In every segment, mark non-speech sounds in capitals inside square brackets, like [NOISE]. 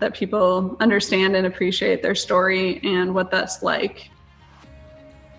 that people understand and appreciate their story and what that's like.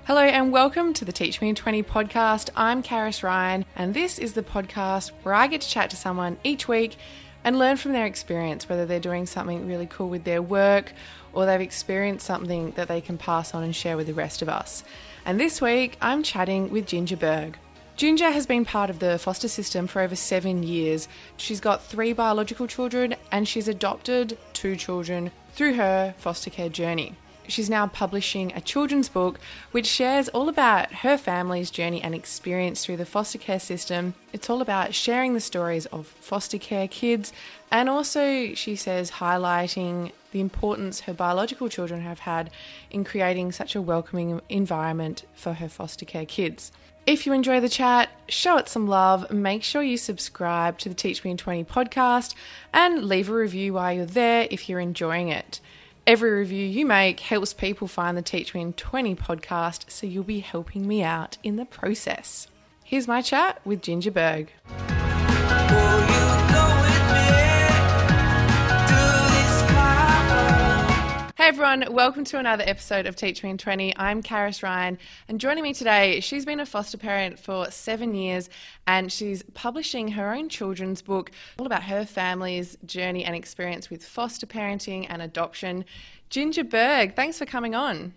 Hello and welcome to the Teach Me in 20 podcast. I'm Karis Ryan, and this is the podcast where I get to chat to someone each week and learn from their experience, whether they're doing something really cool with their work or they've experienced something that they can pass on and share with the rest of us. And this week, I'm chatting with Ginger Berg. Ginger has been part of the foster system for over seven years. She's got three biological children and she's adopted two children through her foster care journey she's now publishing a children's book which shares all about her family's journey and experience through the foster care system. It's all about sharing the stories of foster care kids and also, she says, highlighting the importance her biological children have had in creating such a welcoming environment for her foster care kids. If you enjoy the chat, show it some love. Make sure you subscribe to the Teach Me in 20 podcast and leave a review while you're there if you're enjoying it. Every review you make helps people find the Teach Me in 20 podcast, so you'll be helping me out in the process. Here's my chat with Ginger Berg. Everyone, welcome to another episode of Teach Me in 20. I'm Karis Ryan, and joining me today, she's been a foster parent for seven years and she's publishing her own children's book all about her family's journey and experience with foster parenting and adoption. Ginger Berg, thanks for coming on.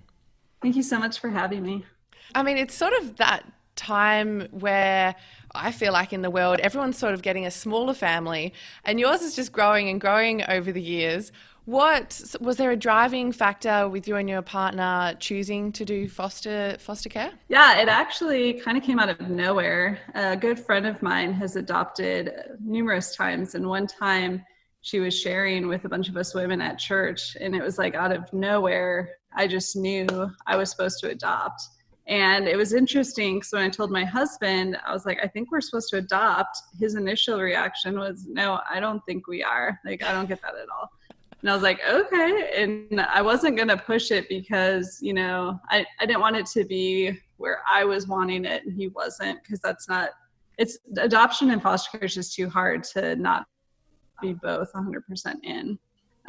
Thank you so much for having me. I mean, it's sort of that time where I feel like in the world everyone's sort of getting a smaller family, and yours is just growing and growing over the years. What was there a driving factor with you and your partner choosing to do foster foster care? Yeah, it actually kind of came out of nowhere. A good friend of mine has adopted numerous times, and one time she was sharing with a bunch of us women at church, and it was like out of nowhere. I just knew I was supposed to adopt. And it was interesting because when I told my husband, I was like, I think we're supposed to adopt. His initial reaction was, No, I don't think we are. Like, I don't get that at all. And I was like, okay. And I wasn't going to push it because, you know, I, I didn't want it to be where I was wanting it and he wasn't because that's not, it's adoption and foster care is just too hard to not be both 100% in.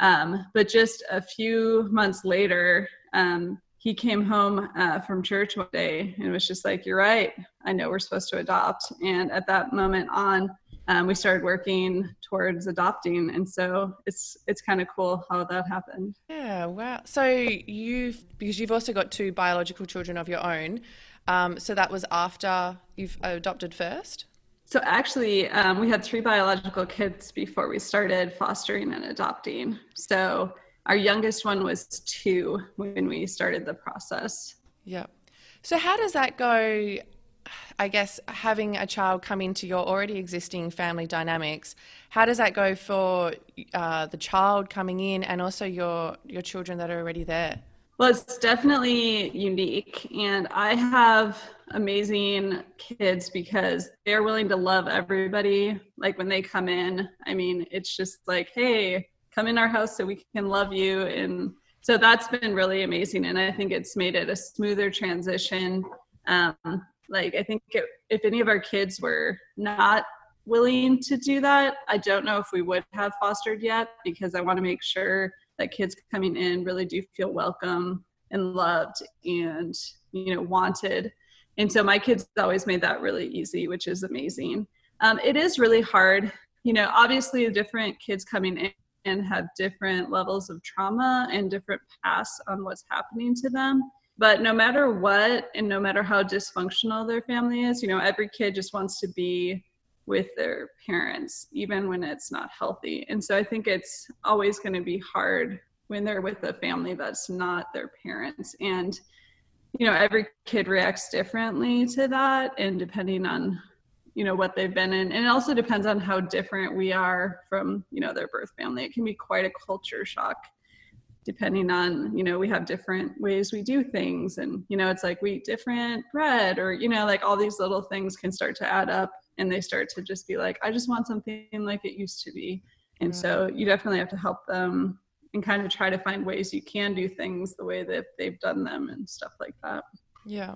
Um, but just a few months later, um, he came home uh, from church one day and was just like, You're right. I know we're supposed to adopt. And at that moment on, um, we started working towards adopting. And so it's it's kind of cool how that happened. Yeah wow. So you've because you've also got two biological children of your own um, so that was after you've adopted first? So actually um, we had three biological kids before we started fostering and adopting. So our youngest one was two when we started the process. Yeah. So how does that go I guess having a child come into your already existing family dynamics, how does that go for uh, the child coming in and also your your children that are already there? Well, it's definitely unique, and I have amazing kids because they're willing to love everybody. Like when they come in, I mean, it's just like, hey, come in our house so we can love you, and so that's been really amazing, and I think it's made it a smoother transition. Um, like, I think it, if any of our kids were not willing to do that, I don't know if we would have fostered yet because I want to make sure that kids coming in really do feel welcome and loved and, you know, wanted. And so my kids always made that really easy, which is amazing. Um, it is really hard. You know, obviously, different kids coming in and have different levels of trauma and different paths on what's happening to them but no matter what and no matter how dysfunctional their family is you know every kid just wants to be with their parents even when it's not healthy. And so i think it's always going to be hard when they're with a family that's not their parents. And you know every kid reacts differently to that and depending on you know what they've been in. And it also depends on how different we are from you know their birth family. It can be quite a culture shock depending on you know we have different ways we do things. And you know it's like we eat different bread or you know like all these little things can start to add up and they start to just be like i just want something like it used to be. And right. so you definitely have to help them and kind of try to find ways you can do things the way that they've done them and stuff like that. Yeah.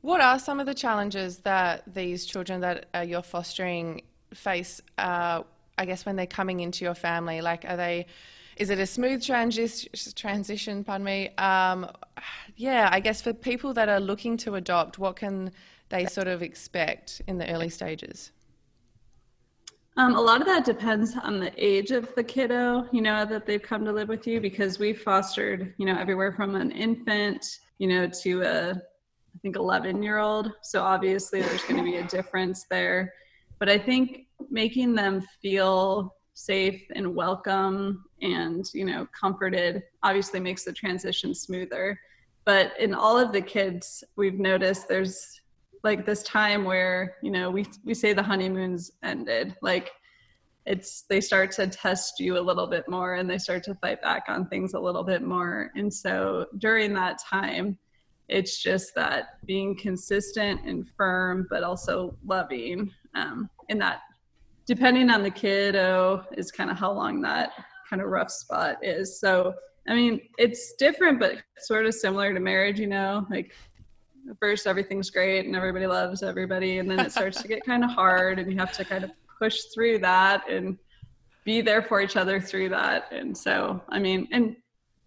What are some of the challenges that these children that uh, you're fostering face uh, i guess when they're coming into your family? Like are they is it a smooth transition? Transition, pardon me. Um, yeah, I guess for people that are looking to adopt, what can they sort of expect in the early stages? Um, a lot of that depends on the age of the kiddo, you know, that they've come to live with you because we've fostered, you know, everywhere from an infant, you know, to a, I think, 11 year old. So obviously there's going to be a difference there. But I think making them feel safe and welcome and, you know, comforted obviously makes the transition smoother. But in all of the kids, we've noticed there's like this time where you know we we say the honeymoon's ended like it's they start to test you a little bit more and they start to fight back on things a little bit more and so during that time it's just that being consistent and firm but also loving um, and that depending on the kiddo is kind of how long that kind of rough spot is. So i mean it's different but sort of similar to marriage you know like at first everything's great and everybody loves everybody and then it starts to get [LAUGHS] kind of hard and you have to kind of push through that and be there for each other through that. And so i mean and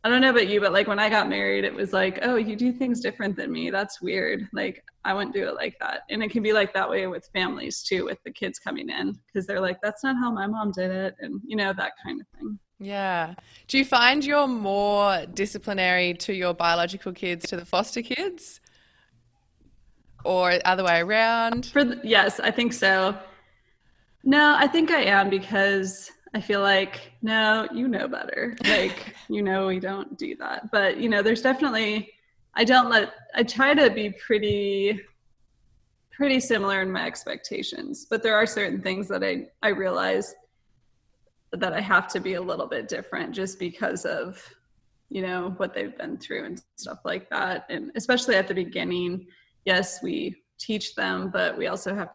i don't know about you but like when i got married it was like oh you do things different than me that's weird like i wouldn't do it like that and it can be like that way with families too with the kids coming in because they're like that's not how my mom did it and you know that kind of thing yeah. Do you find you're more disciplinary to your biological kids to the foster kids? or the other way around? For the, yes, I think so. No, I think I am because I feel like no, you know better. Like you know we don't do that. But you know, there's definitely I don't let I try to be pretty pretty similar in my expectations, but there are certain things that I I realize that I have to be a little bit different just because of you know what they've been through and stuff like that and especially at the beginning yes, we teach them, but we also have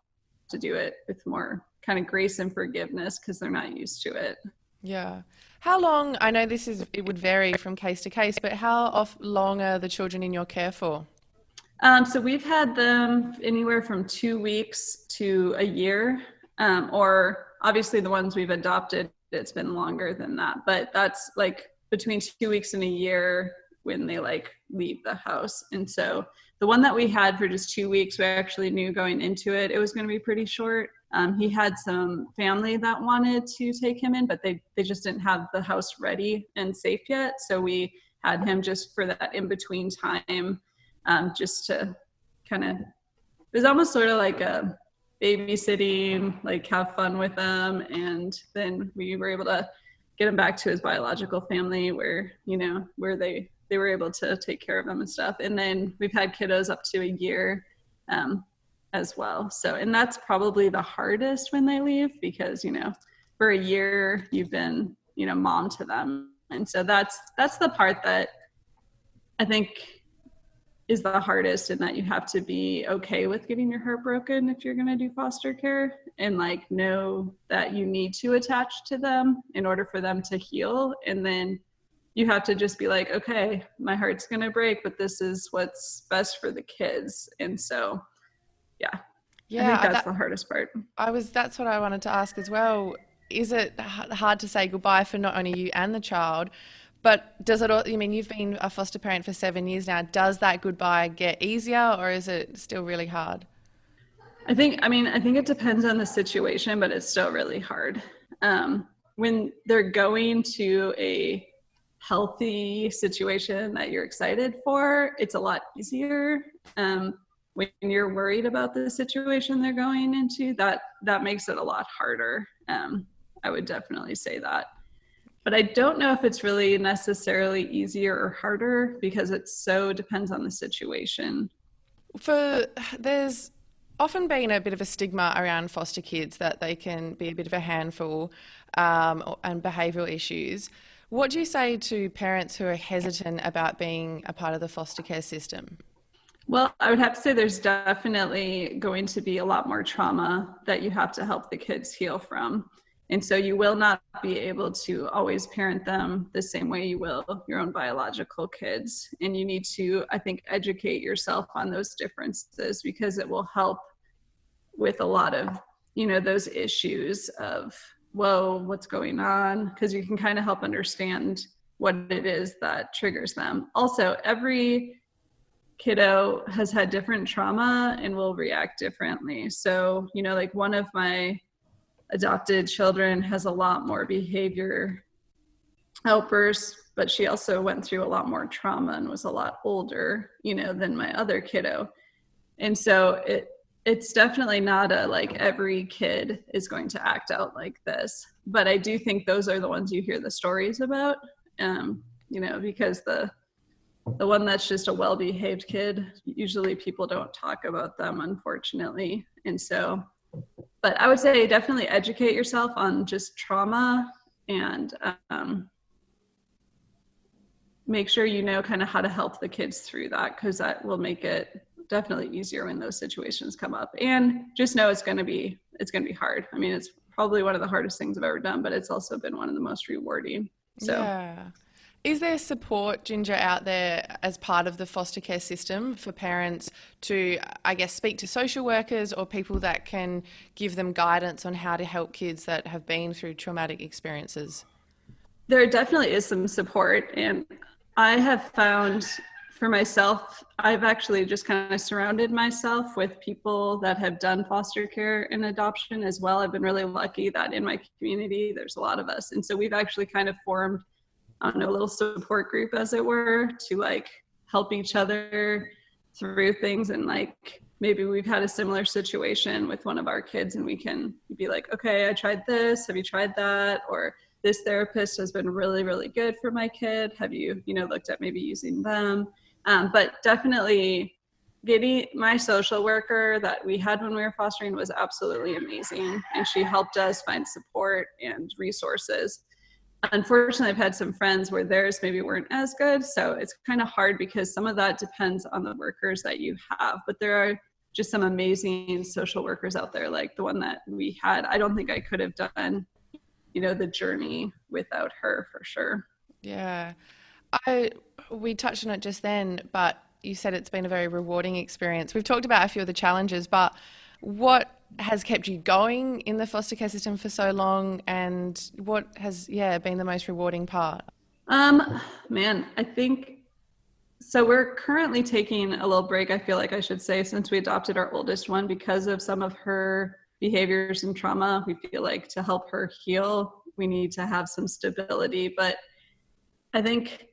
to do it with more kind of grace and forgiveness because they're not used to it. Yeah. How long? I know this is it would vary from case to case, but how off long are the children in your care for? Um, so we've had them anywhere from two weeks to a year, um, or obviously the ones we've adopted, it's been longer than that. But that's like between two weeks and a year when they like leave the house. And so the one that we had for just two weeks, we actually knew going into it, it was going to be pretty short. Um, he had some family that wanted to take him in, but they, they just didn't have the house ready and safe yet. So we had him just for that in between time, um, just to kind of, it was almost sort of like a babysitting, like have fun with them. And then we were able to get him back to his biological family where, you know, where they they were able to take care of them and stuff. And then we've had kiddos up to a year um, as well. So, and that's probably the hardest when they leave because, you know, for a year you've been, you know, mom to them. And so that's, that's the part that I think is the hardest in that you have to be okay with getting your heart broken if you're going to do foster care and like know that you need to attach to them in order for them to heal and then you have to just be like, okay, my heart's gonna break, but this is what's best for the kids. And so, yeah, yeah, I think that's that, the hardest part. I was. That's what I wanted to ask as well. Is it hard to say goodbye for not only you and the child? But does it? all I mean, you've been a foster parent for seven years now. Does that goodbye get easier, or is it still really hard? I think. I mean, I think it depends on the situation, but it's still really hard. Um, when they're going to a healthy situation that you're excited for, it's a lot easier. Um, when you're worried about the situation they're going into, that that makes it a lot harder. Um, I would definitely say that. But I don't know if it's really necessarily easier or harder because it so depends on the situation. For there's often been a bit of a stigma around foster kids that they can be a bit of a handful um, and behavioural issues. What do you say to parents who are hesitant about being a part of the foster care system? Well, I would have to say there's definitely going to be a lot more trauma that you have to help the kids heal from. And so you will not be able to always parent them the same way you will your own biological kids. And you need to, I think, educate yourself on those differences because it will help with a lot of, you know, those issues of whoa, what's going on? Because you can kind of help understand what it is that triggers them. Also, every kiddo has had different trauma and will react differently. So, you know, like one of my adopted children has a lot more behavior outbursts, but she also went through a lot more trauma and was a lot older, you know, than my other kiddo. And so it it's definitely not a like every kid is going to act out like this, but I do think those are the ones you hear the stories about. Um, you know, because the the one that's just a well-behaved kid, usually people don't talk about them unfortunately. And so but I would say definitely educate yourself on just trauma and um, make sure you know kind of how to help the kids through that because that will make it definitely easier when those situations come up. And just know it's going to be it's going to be hard. I mean it's probably one of the hardest things i've ever done but it's also been one of the most rewarding. So yeah is there support, Ginger, out there as part of the foster care system for parents to, I guess, speak to social workers or people that can give them guidance on how to help kids that have been through traumatic experiences? There definitely is some support. And I have found for myself, I've actually just kind of surrounded myself with people that have done foster care and adoption as well. I've been really lucky that in my community, there's a lot of us. And so we've actually kind of formed I don't know, a little support group as it were to like help each other through things. And like maybe we've had a similar situation with one of our kids and we can be like okay i tried this. Have you tried that? Or this therapist has been really really good for my kid. Have you you know looked at maybe using them? Um, but definitely getting my social worker that we had when we were fostering was absolutely amazing. And she helped us find support and resources unfortunately i've had some friends where theirs maybe weren't as good. So it's kind of hard because some of that depends on the workers that you have. But there are just some amazing social workers out there like the one that we had. I don't think i could have done you know the journey without her for sure. Yeah. I we touched on it just then but you said it's been a very rewarding experience. We've talked about a few of the challenges but what has kept you going in the foster care system for so long and what has yeah been the most rewarding part? Um man i think so we're currently taking a little break i feel like i should say since we adopted our oldest one because of some of her behaviors and trauma. We feel like to help her heal we need to have some stability. But i think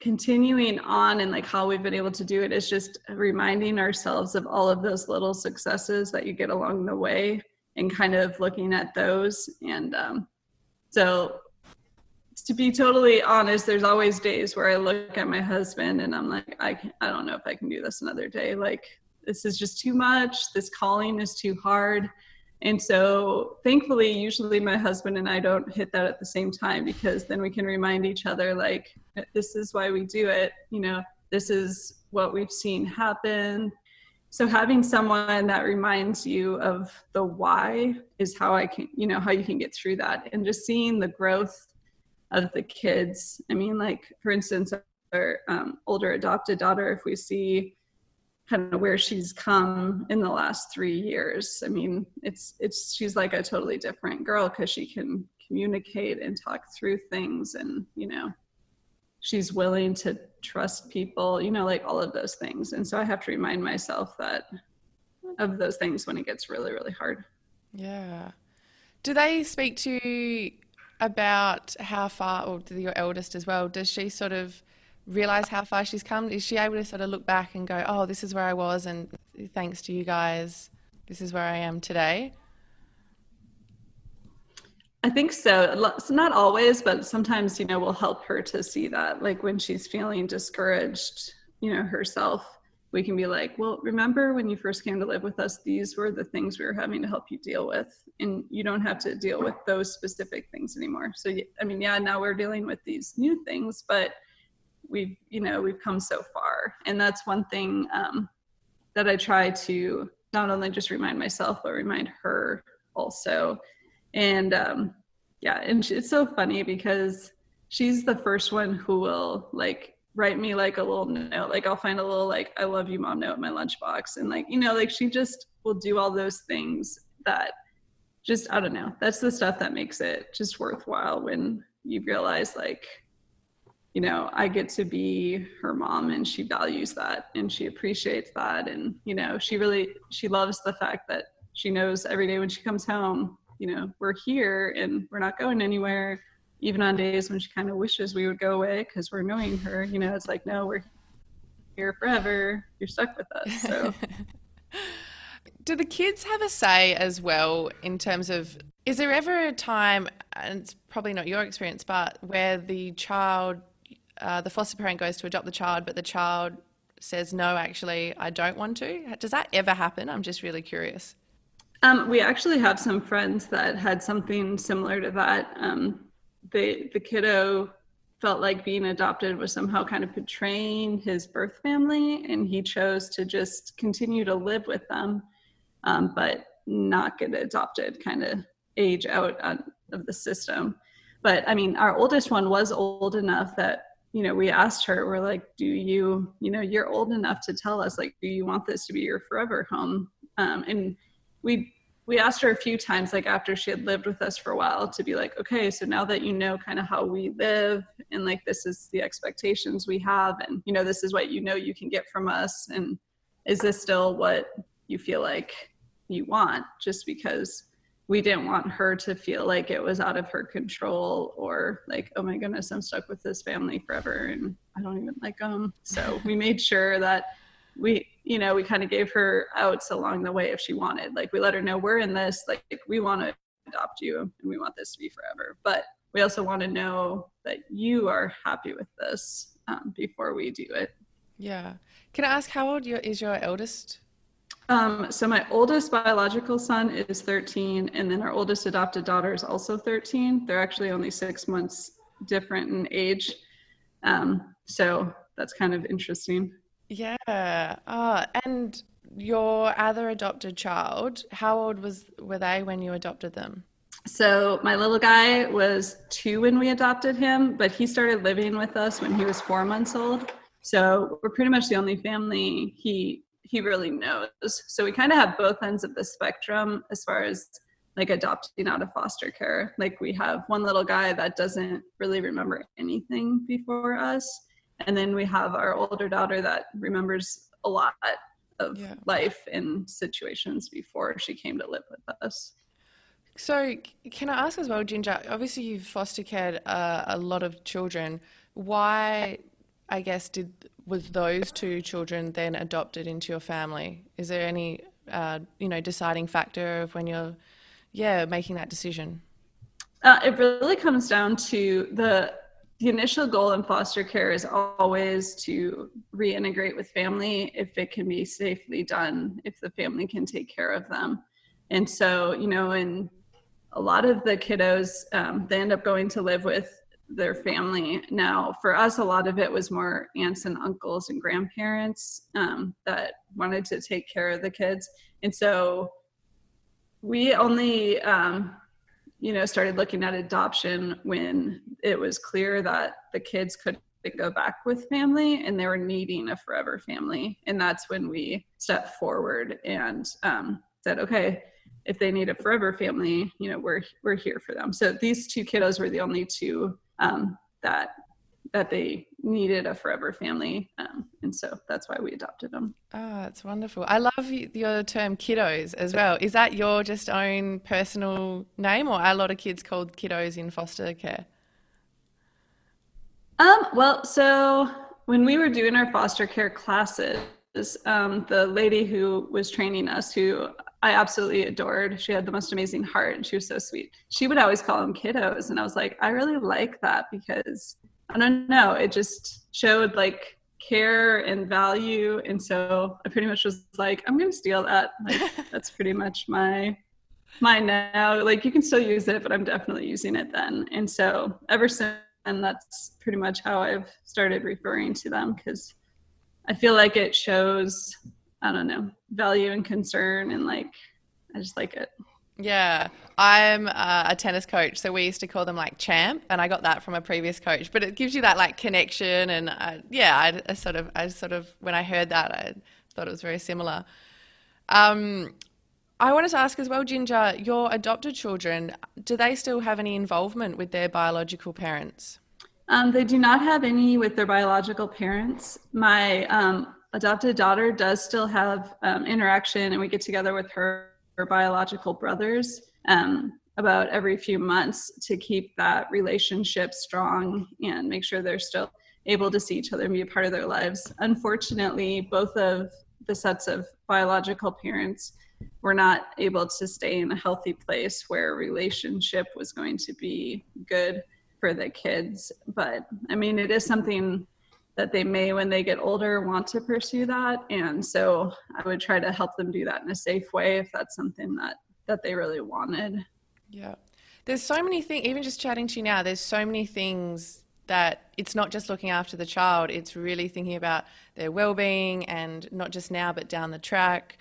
continuing on and like how we've been able to do it is just reminding ourselves of all of those little successes that you get along the way and kind of looking at those. And um, so to be totally honest there's always days where i look at my husband and i'm like i can, i don't know if i can do this another day. Like this is just too much. This calling is too hard and so thankfully, usually my husband and I don't hit that at the same time because then we can remind each other, like, this is why we do it. You know, this is what we've seen happen. So having someone that reminds you of the why is how I can, you know, how you can get through that. And just seeing the growth of the kids. I mean, like, for instance, our um, older adopted daughter, if we see kind of where she's come in the last three years. I mean, it's it's she's like a totally different girl because she can communicate and talk through things, and you know, she's willing to trust people. You know, like all of those things. And so I have to remind myself that of those things when it gets really really hard. Yeah. Do they speak to you about how far, or your eldest as well? Does she sort of realize how far she's come? Is she able to sort of look back and go, oh, this is where I was, and thanks to you guys, this is where I am today? I think so. so. Not always, but sometimes, you know, we'll help her to see that. Like when she's feeling discouraged, you know, herself, we can be like, well, remember when you first came to live with us, these were the things we were having to help you deal with. And you don't have to deal with those specific things anymore. So, I mean, yeah, now we're dealing with these new things, but we've you know we've come so far. And that's one thing um, that i try to not only just remind myself but remind her also. And um, yeah and it's so funny because she's the first one who will like write me like a little note. Like i'll find a little like i love you mom note in my lunchbox. And like you know like she just will do all those things that just I don't know. That's the stuff that makes it just worthwhile when you realize like you know, I get to be her mom and she values that and she appreciates that and you know, she really she loves the fact that she knows every day when she comes home, you know, we're here and we're not going anywhere even on days when she kind of wishes we would go away because we're annoying her, you know, it's like no, we're here forever. You're stuck with us. So [LAUGHS] Do the kids have a say as well in terms of is there ever a time, and it's probably not your experience, but where the child, uh, the foster parent goes to adopt the child, but the child says, no, actually, I don't want to? Does that ever happen? I'm just really curious. Um, we actually have some friends that had something similar to that. Um, the kiddo felt like being adopted was somehow kind of betraying his birth family, and he chose to just continue to live with them um, but not get adopted, kind of age out of the system. But I mean, our oldest one was old enough that you know we asked her we're like do you you know you're old enough to tell us like do you want this to be your forever home? Um, and we we asked her a few times like after she had lived with us for a while to be like okay so now that you know kind of how we live and like this is the expectations we have and you know this is what you know you can get from us and is this still what you feel like you want? Just because we didn't want her to feel like it was out of her control or like oh my goodness i'm stuck with this family forever and i don't even like them so [LAUGHS] we made sure that we you know we kind of gave her outs along the way if she wanted. Like we let her know we're in this like we want to adopt you and we want this to be forever. But we also want to know that you are happy with this um, before we do it. Yeah. Can i ask how old your, is your eldest um, so my oldest biological son is 13, and then our oldest adopted daughter is also 13. They're actually only six months different in age. Um, so that's kind of interesting. Yeah. Uh, and your other adopted child, how old was were they when you adopted them? So my little guy was two when we adopted him, but he started living with us when he was four months old. So we're pretty much the only family he he really knows. So we kind of have both ends of the spectrum as far as like adopting out of foster care. Like we have one little guy that doesn't really remember anything before us. And then we have our older daughter that remembers a lot of yeah. life and situations before she came to live with us. So, can I ask as well, Ginger? Obviously, you've foster cared uh, a lot of children. Why, I guess, did was those two children then adopted into your family? Is there any, uh, you know, deciding factor of when you're, yeah, making that decision? Uh, it really comes down to the the initial goal in foster care is always to reintegrate with family if it can be safely done, if the family can take care of them. And so, you know, in a lot of the kiddos, um, they end up going to live with their family. Now, for us, a lot of it was more aunts and uncles and grandparents um, that wanted to take care of the kids. And so we only, um, you know, started looking at adoption when it was clear that the kids couldn't go back with family and they were needing a forever family. And that's when we stepped forward and um, said, okay, if they need a forever family, you know, we're we're here for them. So these two kiddos were the only two um, that that they needed a forever family, um, and so that's why we adopted them. Oh, that's wonderful. I love your term kiddos as well. Is that your just own personal name, or are a lot of kids called kiddos in foster care? Um, well, so when we were doing our foster care classes, um, the lady who was training us, who I absolutely adored. She had the most amazing heart and she was so sweet. She would always call them kiddos. And I was like, I really like that because I don't know, it just showed like care and value. And so I pretty much was like, I'm going to steal that. Like, [LAUGHS] that's pretty much my mine now. Like, you can still use it, but I'm definitely using it then. And so ever since, and that's pretty much how I've started referring to them because I feel like it shows I don't know, value and concern and like I just like it. Yeah, I'm uh, a tennis coach, so we used to call them like champ, and I got that from a previous coach. But it gives you that like connection, and uh, yeah, I, I, sort of, I sort of, when I heard that, I thought it was very similar. Um, I wanted to ask as well, Ginger, your adopted children, do they still have any involvement with their biological parents? Um, they do not have any with their biological parents. My um, adopted daughter does still have um, interaction, and we get together with her, her biological brothers um, about every few months to keep that relationship strong and make sure they're still able to see each other and be a part of their lives. Unfortunately, both of the sets of biological parents were not able to stay in a healthy place where relationship was going to be good for the kids. But I mean, it is something that they may, when they get older, want to pursue that. And so I would try to help them do that in a safe way if that's something that that they really wanted. Yeah. There's so many things, even just chatting to you now, there's so many things that it's not just looking after the child, it's really thinking about their well being and not just now, but down the track.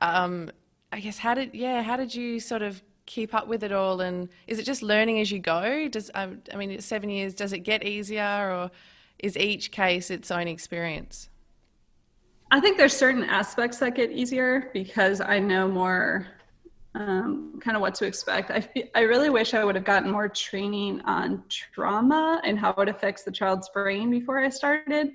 Um, I guess, how did, yeah, how did you sort of keep up with it all? And is it just learning as you go? Does, um, I mean, it's seven years, does it get easier or is each case its own experience? I think there's certain aspects that get easier because I know more um, kind of what to expect. I, I really wish I would have gotten more training on trauma and how it affects the child's brain before I started,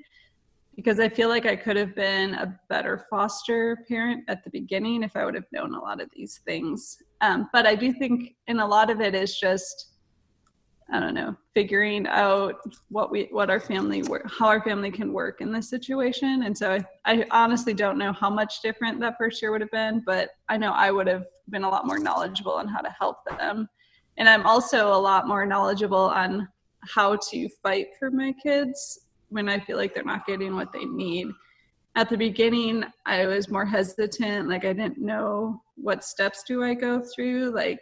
because I feel like I could have been a better foster parent at the beginning if I would have known a lot of these things. Um, but I do think, in a lot of it is just I don't know, figuring out what we what our family how our family can work in this situation. And so I, I honestly don't know how much different that first year would have been, but I know I would have been a lot more knowledgeable on how to help them. And I'm also a lot more knowledgeable on how to fight for my kids when I feel like they're not getting what they need. At the beginning, I was more hesitant, like I didn't know what steps do I go through, like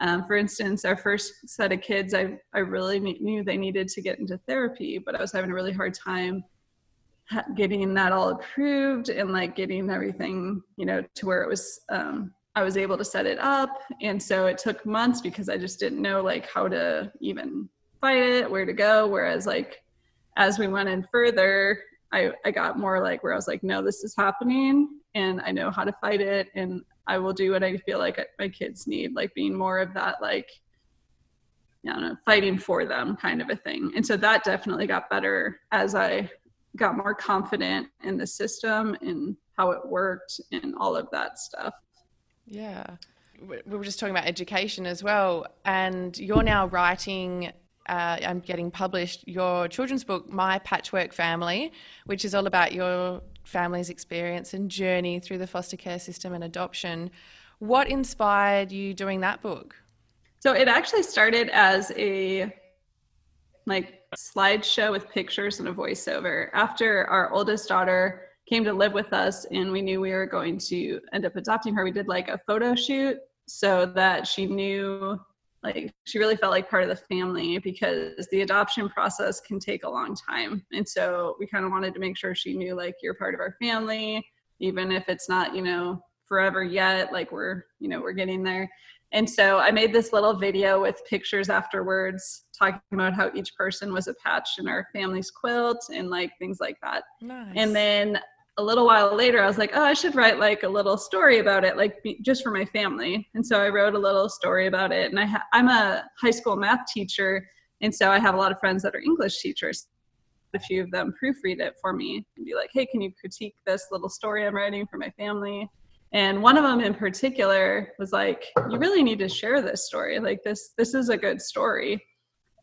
um, for instance, our first set of kids, I, I really knew they needed to get into therapy, but I was having a really hard time getting that all approved and like getting everything, you know, to where it was, um, I was able to set it up. And so it took months because I just didn't know like how to even fight it, where to go. Whereas like as we went in further, I, I got more like where I was like, no, this is happening and I know how to fight it and I will do what I feel like my kids need, like being more of that, like, you know, fighting for them kind of a thing. And so that definitely got better as I got more confident in the system and how it worked and all of that stuff. Yeah. We were just talking about education as well. And you're now writing uh, and getting published your children's book, My Patchwork Family, which is all about your family's experience and journey through the foster care system and adoption. What inspired you doing that book? So it actually started as a like slideshow with pictures and a voiceover. After our oldest daughter came to live with us and we knew we were going to end up adopting her, we did like a photo shoot so that she knew like she really felt like part of the family because the adoption process can take a long time. And so we kind of wanted to make sure she knew like you're part of our family even if it's not you know forever yet like we're you know we're getting there. And so i made this little video with pictures afterwards talking about how each person was a patch in our family's quilt and like things like that. Nice. and then a little while later, I was like, oh, I should write like a little story about it, like just for my family. And so I wrote a little story about it. And I ha- I'm a high school math teacher, and so I have a lot of friends that are English teachers. A few of them proofread it for me and be like, hey, can you critique this little story I'm writing for my family? And one of them in particular was like, you really need to share this story. Like this, this is a good story.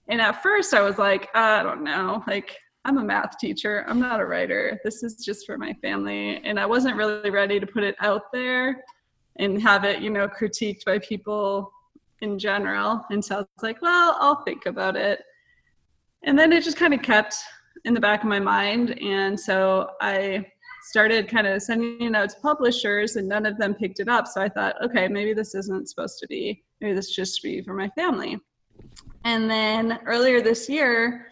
And at first I was like, I don't know, like I'm a math teacher. I'm not a writer. This is just for my family. And I wasn't really ready to put it out there and have it, you know, critiqued by people in general. And so I was like, well, I'll think about it. And then it just kind of kept in the back of my mind. And so I started kind of sending it out to publishers and none of them picked it up. So I thought, okay, maybe this isn't supposed to be, maybe this just be for my family. And then earlier this year,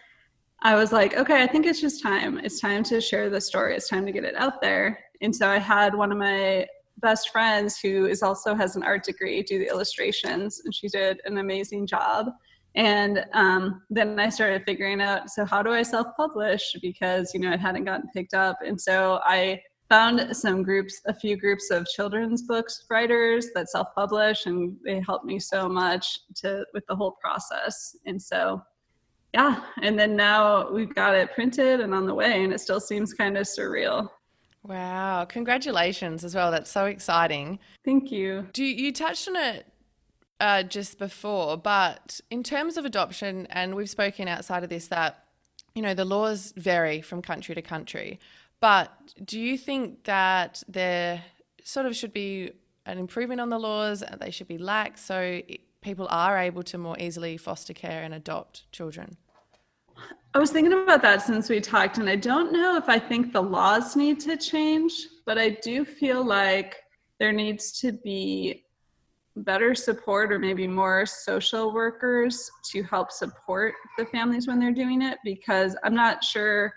I was like, okay, I think it's just time. It's time to share the story. It's time to get it out there. And so I had one of my best friends who is also has an art degree do the illustrations, and she did an amazing job. And um, then I started figuring out, so how do I self-publish? Because you know it hadn't gotten picked up, and so I found some groups, a few groups of children's books writers that self-publish, and they helped me so much to with the whole process. And so, yeah, and then now we've got it printed and on the way, and it still seems kind of surreal. Wow! Congratulations as well. That's so exciting. Thank you. Do you, touched on it uh, just before, but in terms of adoption, and we've spoken outside of this that you know the laws vary from country to country. But do you think that there sort of should be an improvement on the laws? They should be lax so people are able to more easily foster care and adopt children? I was thinking about that since we talked, and I don't know if I think the laws need to change, but I do feel like there needs to be better support or maybe more social workers to help support the families when they're doing it because I'm not sure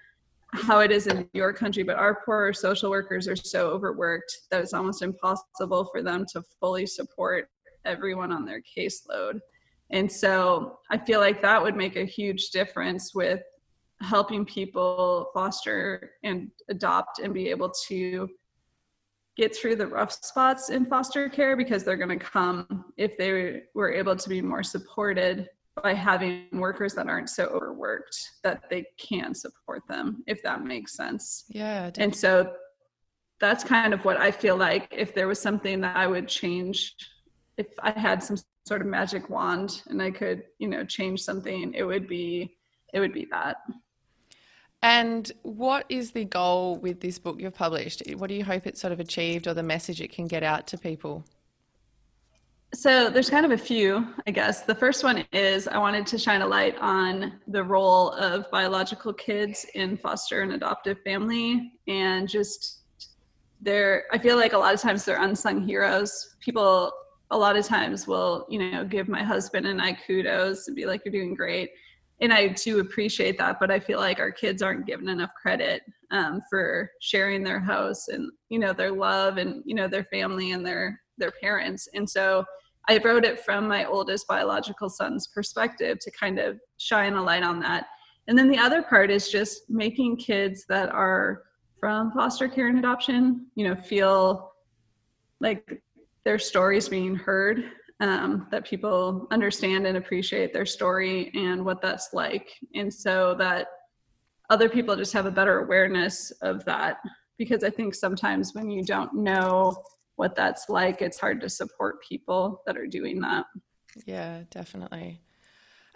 how it is in your country, but our poor social workers are so overworked that it's almost impossible for them to fully support everyone on their caseload. And so I feel like that would make a huge difference with helping people foster and adopt and be able to get through the rough spots in foster care because they're going to come if they were able to be more supported by having workers that aren't so overworked that they can support them if that makes sense yeah definitely. and so that's kind of what i feel like if there was something that i would change if i had some sort of magic wand and i could you know change something it would be it would be that and what is the goal with this book you've published what do you hope it's sort of achieved or the message it can get out to people so there's kind of a few, I guess. The first one is I wanted to shine a light on the role of biological kids in foster and adoptive family and just they're I feel like a lot of times they're unsung heroes. People a lot of times will, you know, give my husband and I kudos and be like, You're doing great. And I do appreciate that, but I feel like our kids aren't given enough credit um, for sharing their house and, you know, their love and, you know, their family and their their parents. And so I wrote it from my oldest biological son's perspective to kind of shine a light on that. And then the other part is just making kids that are from foster care and adoption, you know, feel like their stories being heard, um, that people understand and appreciate their story and what that's like. And so that other people just have a better awareness of that. Because I think sometimes when you don't know what that's like, it's hard to support people that are doing that. Yeah, definitely.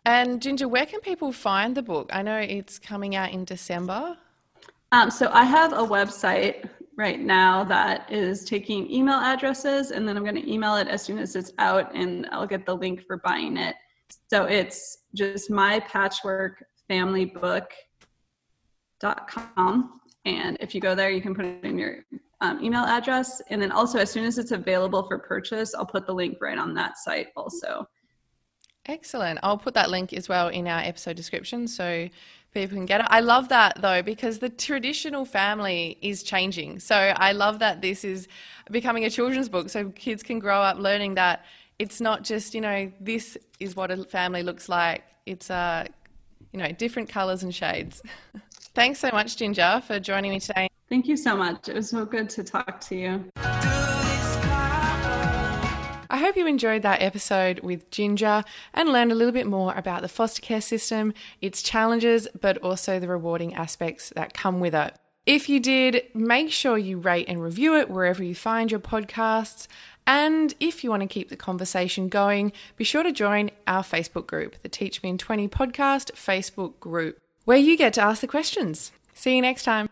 And Ginger, where can people find the book? I know it's coming out in December. Um, so I have a website right now that is taking email addresses, and then I'm going to email it as soon as it's out, and I'll get the link for buying it. So it's just my patchwork family mypatchworkfamilybook.com. And if you go there, you can put in your um, email address. And then also, as soon as it's available for purchase, I'll put the link right on that site also. Excellent. I'll put that link as well in our episode description so people can get it. I love that though because the traditional family is changing. So I love that this is becoming a children's book so kids can grow up learning that it's not just, you know, this is what a family looks like. It's uh you know, different colors and shades. [LAUGHS] Thanks so much Ginger for joining me today. Thank you so much. It was so good to talk to you. I hope you enjoyed that episode with Ginger and learned a little bit more about the foster care system, its challenges, but also the rewarding aspects that come with it. If you did, make sure you rate and review it wherever you find your podcasts. And if you want to keep the conversation going, be sure to join our Facebook group, the Teach Me in 20 podcast Facebook group, where you get to ask the questions. See you next time.